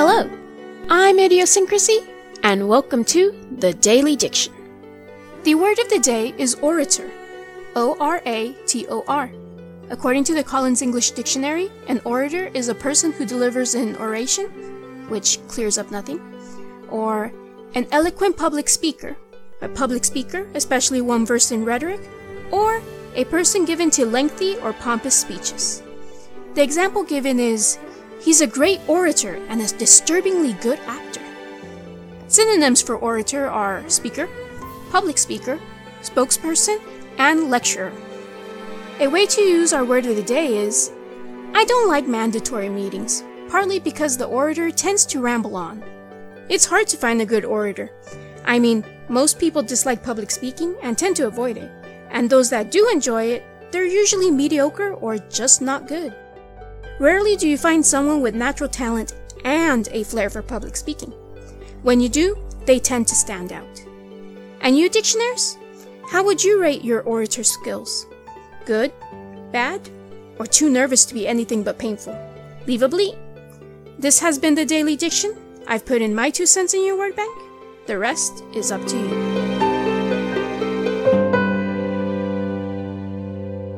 Hello, I'm Idiosyncrasy, and welcome to the Daily Diction. The word of the day is orator. O R A T O R. According to the Collins English Dictionary, an orator is a person who delivers an oration, which clears up nothing, or an eloquent public speaker, a public speaker, especially one versed in rhetoric, or a person given to lengthy or pompous speeches. The example given is He's a great orator and a disturbingly good actor. Synonyms for orator are speaker, public speaker, spokesperson, and lecturer. A way to use our word of the day is I don't like mandatory meetings, partly because the orator tends to ramble on. It's hard to find a good orator. I mean, most people dislike public speaking and tend to avoid it, and those that do enjoy it, they're usually mediocre or just not good. Rarely do you find someone with natural talent and a flair for public speaking. When you do, they tend to stand out. And you, dictionaries? How would you rate your orator skills? Good? Bad? Or too nervous to be anything but painful? Leave a bleep. This has been the Daily Diction. I've put in my two cents in your word bank. The rest is up to you.